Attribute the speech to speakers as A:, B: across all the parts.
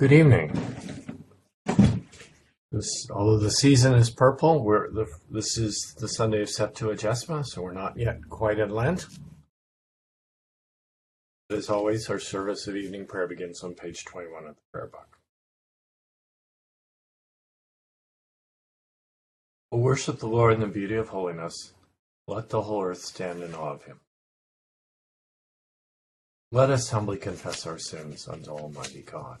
A: Good evening. This, although the season is purple, we're the, this is the Sunday of Septuagesima, so we're not yet quite at Lent. As always, our service of evening prayer begins on page 21 of the prayer book. O worship the Lord in the beauty of holiness. Let the whole earth stand in awe of him. Let us humbly confess our sins unto Almighty God.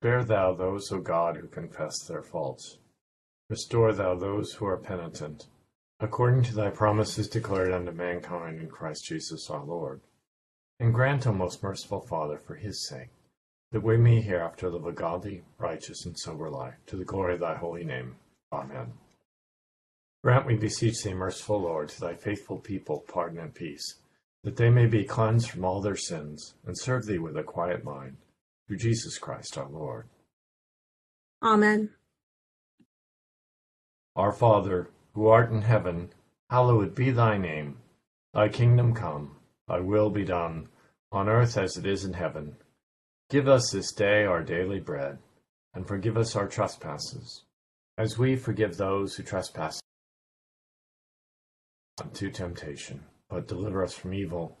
A: Spare thou those, O God, who confess their faults. Restore thou those who are penitent, according to thy promises declared unto mankind in Christ Jesus our Lord. And grant, O most merciful Father, for his sake, that we may hereafter live a godly, righteous, and sober life, to the glory of thy holy name. Amen. Grant, we beseech thee, merciful Lord, to thy faithful people pardon and peace, that they may be cleansed from all their sins, and serve thee with a quiet mind through Jesus Christ our Lord.
B: Amen.
A: Our Father, who art in heaven, hallowed be thy name. Thy kingdom come, thy will be done, on earth as it is in heaven. Give us this day our daily bread, and forgive us our trespasses, as we forgive those who trespass into temptation, but deliver us from evil.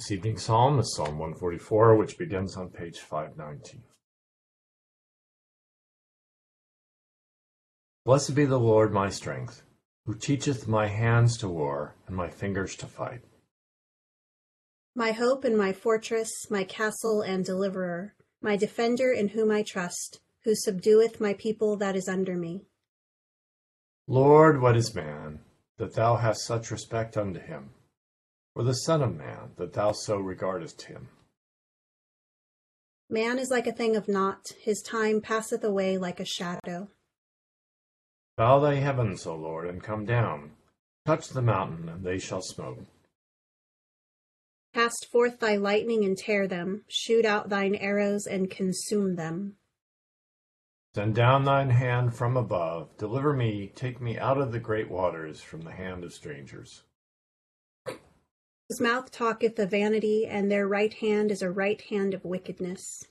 A: This evening's psalm is Psalm 144, which begins on page 519. Blessed be the Lord my strength, who teacheth my hands to war and my fingers to fight.
B: My hope and my fortress, my castle and deliverer, my defender in whom I trust, who subdueth my people that is under me.
A: Lord, what is man, that thou hast such respect unto him? Or the Son of Man, that thou so regardest him?
B: Man is like a thing of naught, his time passeth away like a shadow.
A: Bow thy heavens, O Lord, and come down. Touch the mountain, and they shall smoke.
B: Cast forth thy lightning and tear them, shoot out thine arrows and consume them.
A: Send down thine hand from above, deliver me, take me out of the great waters, from the hand of strangers
B: whose mouth talketh of vanity, and their right hand is a right hand of wickedness.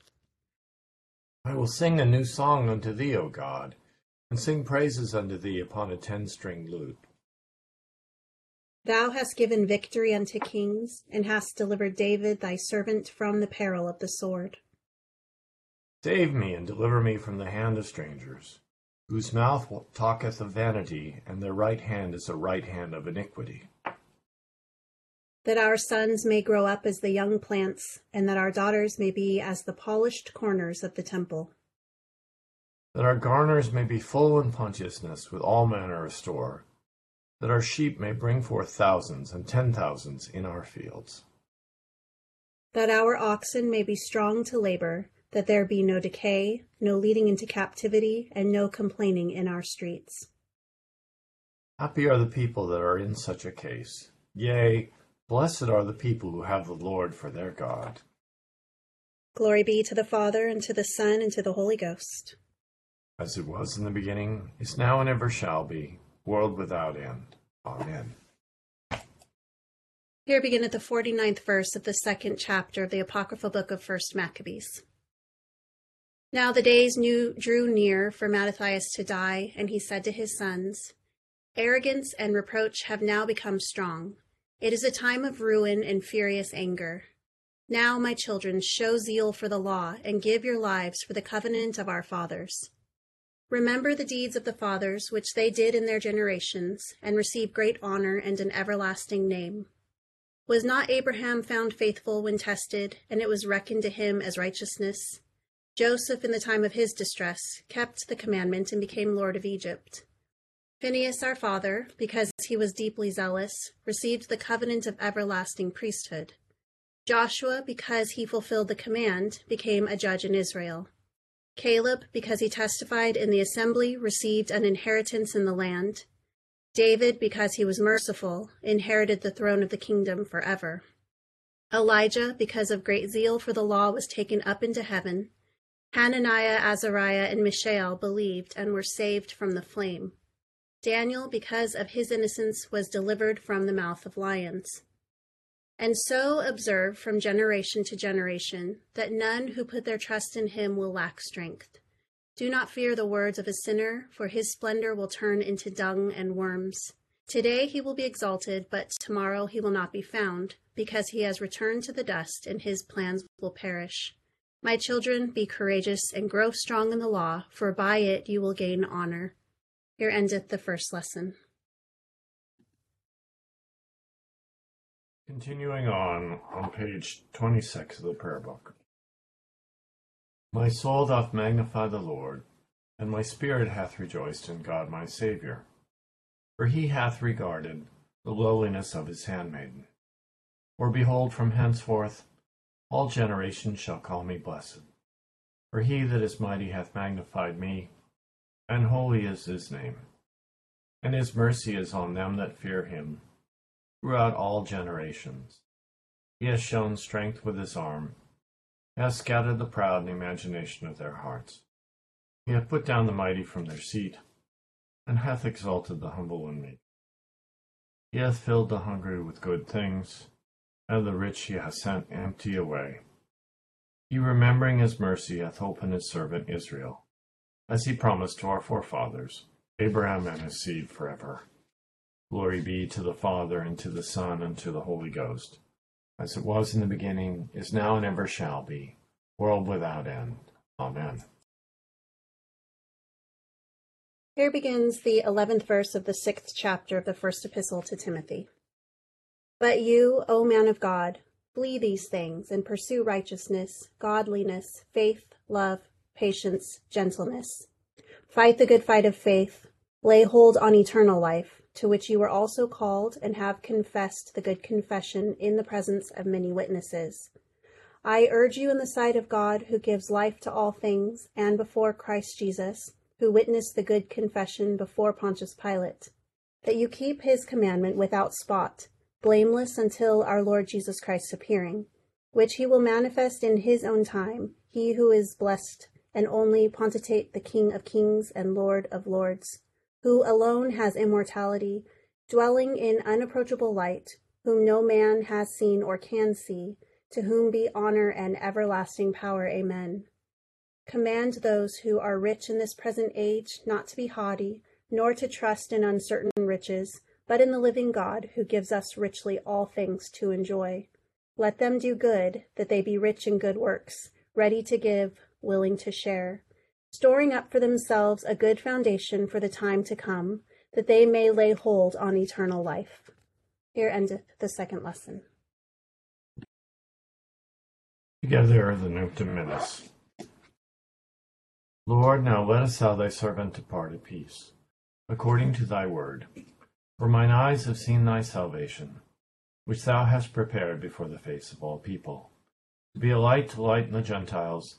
A: I will sing a new song unto thee, O God, and sing praises unto thee upon a ten stringed lute.
B: Thou hast given victory unto kings, and hast delivered David thy servant from the peril of the sword.
A: Save me and deliver me from the hand of strangers, whose mouth talketh of vanity, and their right hand is a right hand of iniquity
B: that our sons may grow up as the young plants, and that our daughters may be as the polished corners of the temple.
A: That our garners may be full in plenteousness with all manner of store, that our sheep may bring forth thousands and ten thousands in our fields.
B: That our oxen may be strong to labor, that there be no decay, no leading into captivity, and no complaining in our streets.
A: Happy are the people that are in such a case. Yea, Blessed are the people who have the Lord for their God.
B: Glory be to the Father, and to the Son, and to the Holy Ghost.
A: As it was in the beginning, is now, and ever shall be, world without end. Amen.
B: Here begin at the 49th verse of the second chapter of the Apocryphal book of First Maccabees. Now the days new, drew near for Mattathias to die, and he said to his sons, Arrogance and reproach have now become strong. It is a time of ruin and furious anger. Now, my children, show zeal for the law and give your lives for the covenant of our fathers. Remember the deeds of the fathers which they did in their generations, and receive great honor and an everlasting name. Was not Abraham found faithful when tested, and it was reckoned to him as righteousness? Joseph, in the time of his distress, kept the commandment and became Lord of Egypt. Phinehas, our father, because he was deeply zealous, received the covenant of everlasting priesthood. Joshua, because he fulfilled the command, became a judge in Israel. Caleb, because he testified in the assembly, received an inheritance in the land. David, because he was merciful, inherited the throne of the kingdom forever. Elijah, because of great zeal for the law, was taken up into heaven. Hananiah, Azariah, and Mishael believed and were saved from the flame. Daniel, because of his innocence, was delivered from the mouth of lions. And so observe from generation to generation that none who put their trust in him will lack strength. Do not fear the words of a sinner, for his splendor will turn into dung and worms. Today he will be exalted, but tomorrow he will not be found, because he has returned to the dust, and his plans will perish. My children, be courageous and grow strong in the law, for by it you will gain honor. Here endeth the first lesson.
A: Continuing on on page 26 of the prayer book. My soul doth magnify the Lord, and my spirit hath rejoiced in God my Saviour. For he hath regarded the lowliness of his handmaiden. For behold, from henceforth all generations shall call me blessed. For he that is mighty hath magnified me, and holy is his name. And his mercy is on them that fear him throughout all generations. He has shown strength with his arm, he has scattered the proud in the imagination of their hearts. He hath put down the mighty from their seat, and hath exalted the humble and meek. He hath filled the hungry with good things, and the rich he hath sent empty away. He, remembering his mercy, hath opened his servant Israel, as he promised to our forefathers, Abraham and his seed forever. Glory be to the Father, and to the Son, and to the Holy Ghost, as it was in the beginning, is now, and ever shall be, world without end. Amen.
B: Here begins the eleventh verse of the sixth chapter of the first epistle to Timothy. But you, O man of God, flee these things and pursue righteousness, godliness, faith, love, patience, gentleness. Fight the good fight of faith. Lay hold on eternal life, to which you were also called and have confessed the good confession in the presence of many witnesses. I urge you in the sight of God, who gives life to all things, and before Christ Jesus, who witnessed the good confession before Pontius Pilate, that you keep his commandment without spot blameless until our Lord Jesus Christ's appearing, which he will manifest in his own time, he who is blessed and only potentate the King of kings and Lord of lords, who alone has immortality, dwelling in unapproachable light, whom no man has seen or can see, to whom be honor and everlasting power. Amen. Command those who are rich in this present age not to be haughty, nor to trust in uncertain riches, but in the living God, who gives us richly all things to enjoy. Let them do good, that they be rich in good works, ready to give, willing to share, storing up for themselves a good foundation for the time to come, that they may lay hold on eternal life. Here endeth the second lesson.
A: Together are the Nunc. Lord, now lettest thou thy servant depart at peace, according to thy word. For mine eyes have seen thy salvation, which thou hast prepared before the face of all people, to be a light to lighten the Gentiles,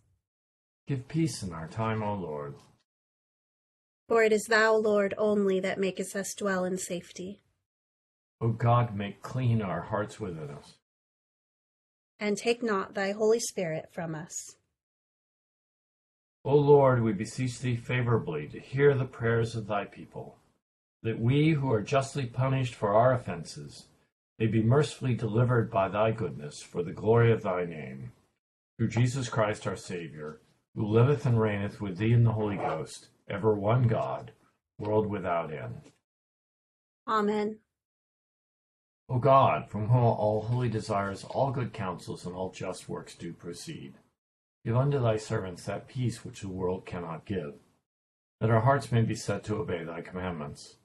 A: Give peace in our time, O Lord.
B: For it is thou, Lord, only that makest us dwell in safety.
A: O God, make clean our hearts within us.
B: And take not thy Holy Spirit from us.
A: O Lord, we beseech thee favorably to hear the prayers of thy people, that we who are justly punished for our offenses may be mercifully delivered by thy goodness for the glory of thy name. Through Jesus Christ our Saviour, who liveth and reigneth with thee in the Holy Ghost, ever one God, world without end.
B: Amen.
A: O God, from whom all holy desires, all good counsels, and all just works do proceed, give unto thy servants that peace which the world cannot give, that our hearts may be set to obey thy commandments,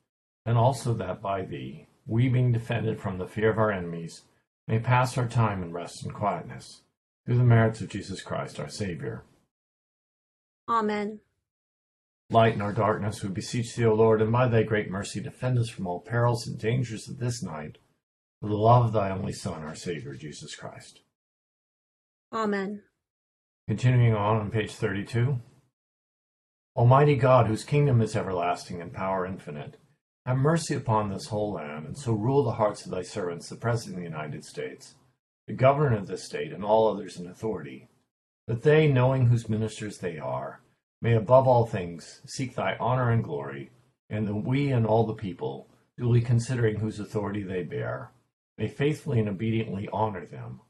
A: and also that by thee, we being defended from the fear of our enemies, may pass our time in rest and quietness, through the merits of Jesus Christ our Saviour.
B: Amen.
A: Lighten our darkness, we beseech thee, O Lord, and by thy great mercy defend us from all perils and dangers of this night, for the love of thy only Son, our Saviour, Jesus Christ.
B: Amen.
A: Continuing on on page 32. Almighty God, whose kingdom is everlasting and power infinite, have mercy upon this whole land, and so rule the hearts of thy servants, the President of the United States, the Governor of this state, and all others in authority, that they, knowing whose ministers they are, may above all things seek thy honor and glory, and that we and all the people, duly considering whose authority they bear, may faithfully and obediently honor them,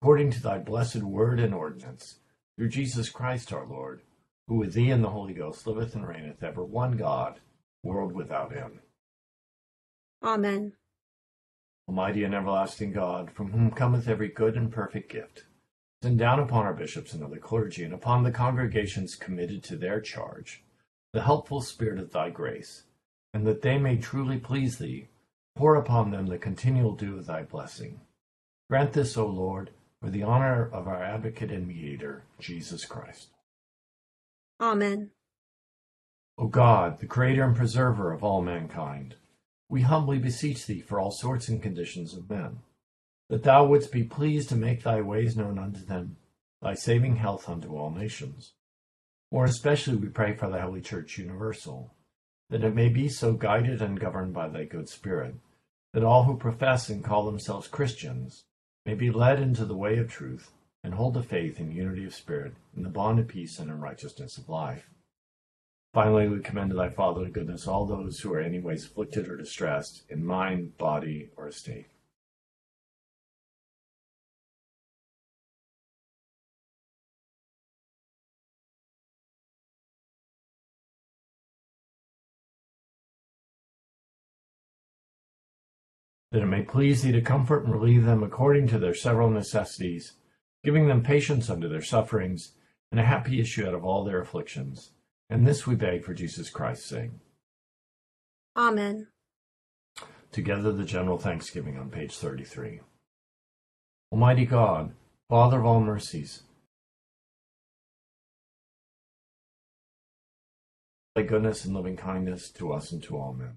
A: according to thy blessed word and ordinance, through Jesus Christ our Lord, who with thee and the Holy Ghost liveth and reigneth ever one God, world without end.
B: Amen.
A: Almighty and everlasting God, from whom cometh every good and perfect gift, send down upon our bishops and other clergy, and upon the congregations committed to their charge, the helpful spirit of thy grace, and that they may truly please thee, pour upon them the continual dew of thy blessing. Grant this, O Lord, for the honor of our advocate and mediator, Jesus Christ.
B: Amen.
A: O God, the creator and preserver of all mankind, we humbly beseech thee for all sorts and conditions of men, that thou wouldst be pleased to make thy ways known unto them, thy saving health unto all nations. More especially we pray for the Holy Church universal, that it may be so guided and governed by thy good Spirit, that all who profess and call themselves Christians may be led into the way of truth and hold the faith in unity of spirit, in the bond of peace and in righteousness of life. Finally, we commend to thy fatherly goodness all those who are anyways afflicted or distressed in mind, body, or estate. That it may please thee to comfort and relieve them according to their several necessities, giving them patience under their sufferings, and a happy issue out of all their afflictions and this we beg for Jesus Christ's sake.
B: Amen.
A: Together the general thanksgiving on page 33. Almighty God, Father of all mercies, thy goodness and loving kindness to us and to all men.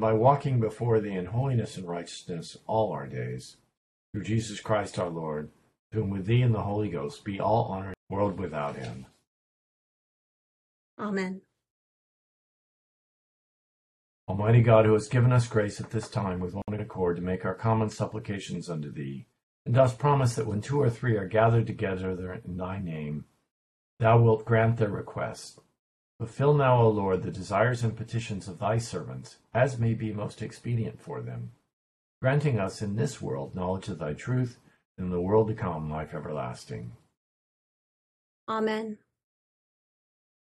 A: by walking before thee in holiness and righteousness all our days. Through Jesus Christ our Lord, to whom with thee and the Holy Ghost be all honor, world without end.
B: Amen.
A: Almighty God, who has given us grace at this time with one accord to make our common supplications unto thee, and dost promise that when two or three are gathered together in thy name, thou wilt grant their requests. Fulfill now, O Lord, the desires and petitions of thy servants, as may be most expedient for them, granting us in this world knowledge of thy truth, and in the world to come life everlasting.
B: Amen.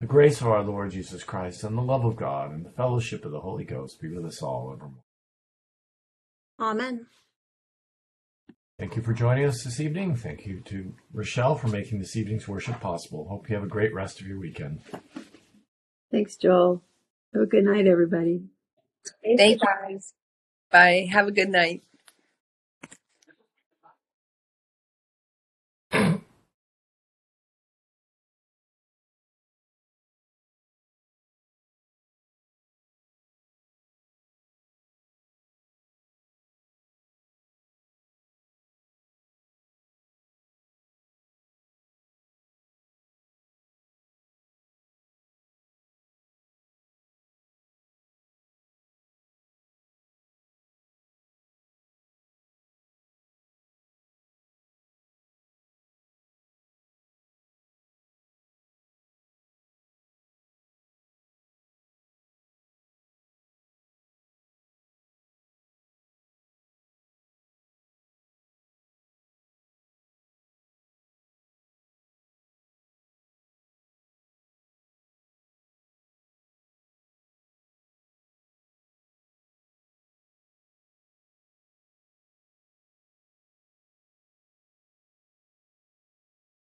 A: The grace of our Lord Jesus Christ, and the love of God, and the fellowship of the Holy Ghost be with us all evermore.
B: Amen.
A: Thank you for joining us this evening. Thank you to Rochelle for making this evening's worship possible. Hope you have a great rest of your weekend.
C: Thanks, Joel. Have a good night, everybody.
D: Thank you. Bye. Have a good night.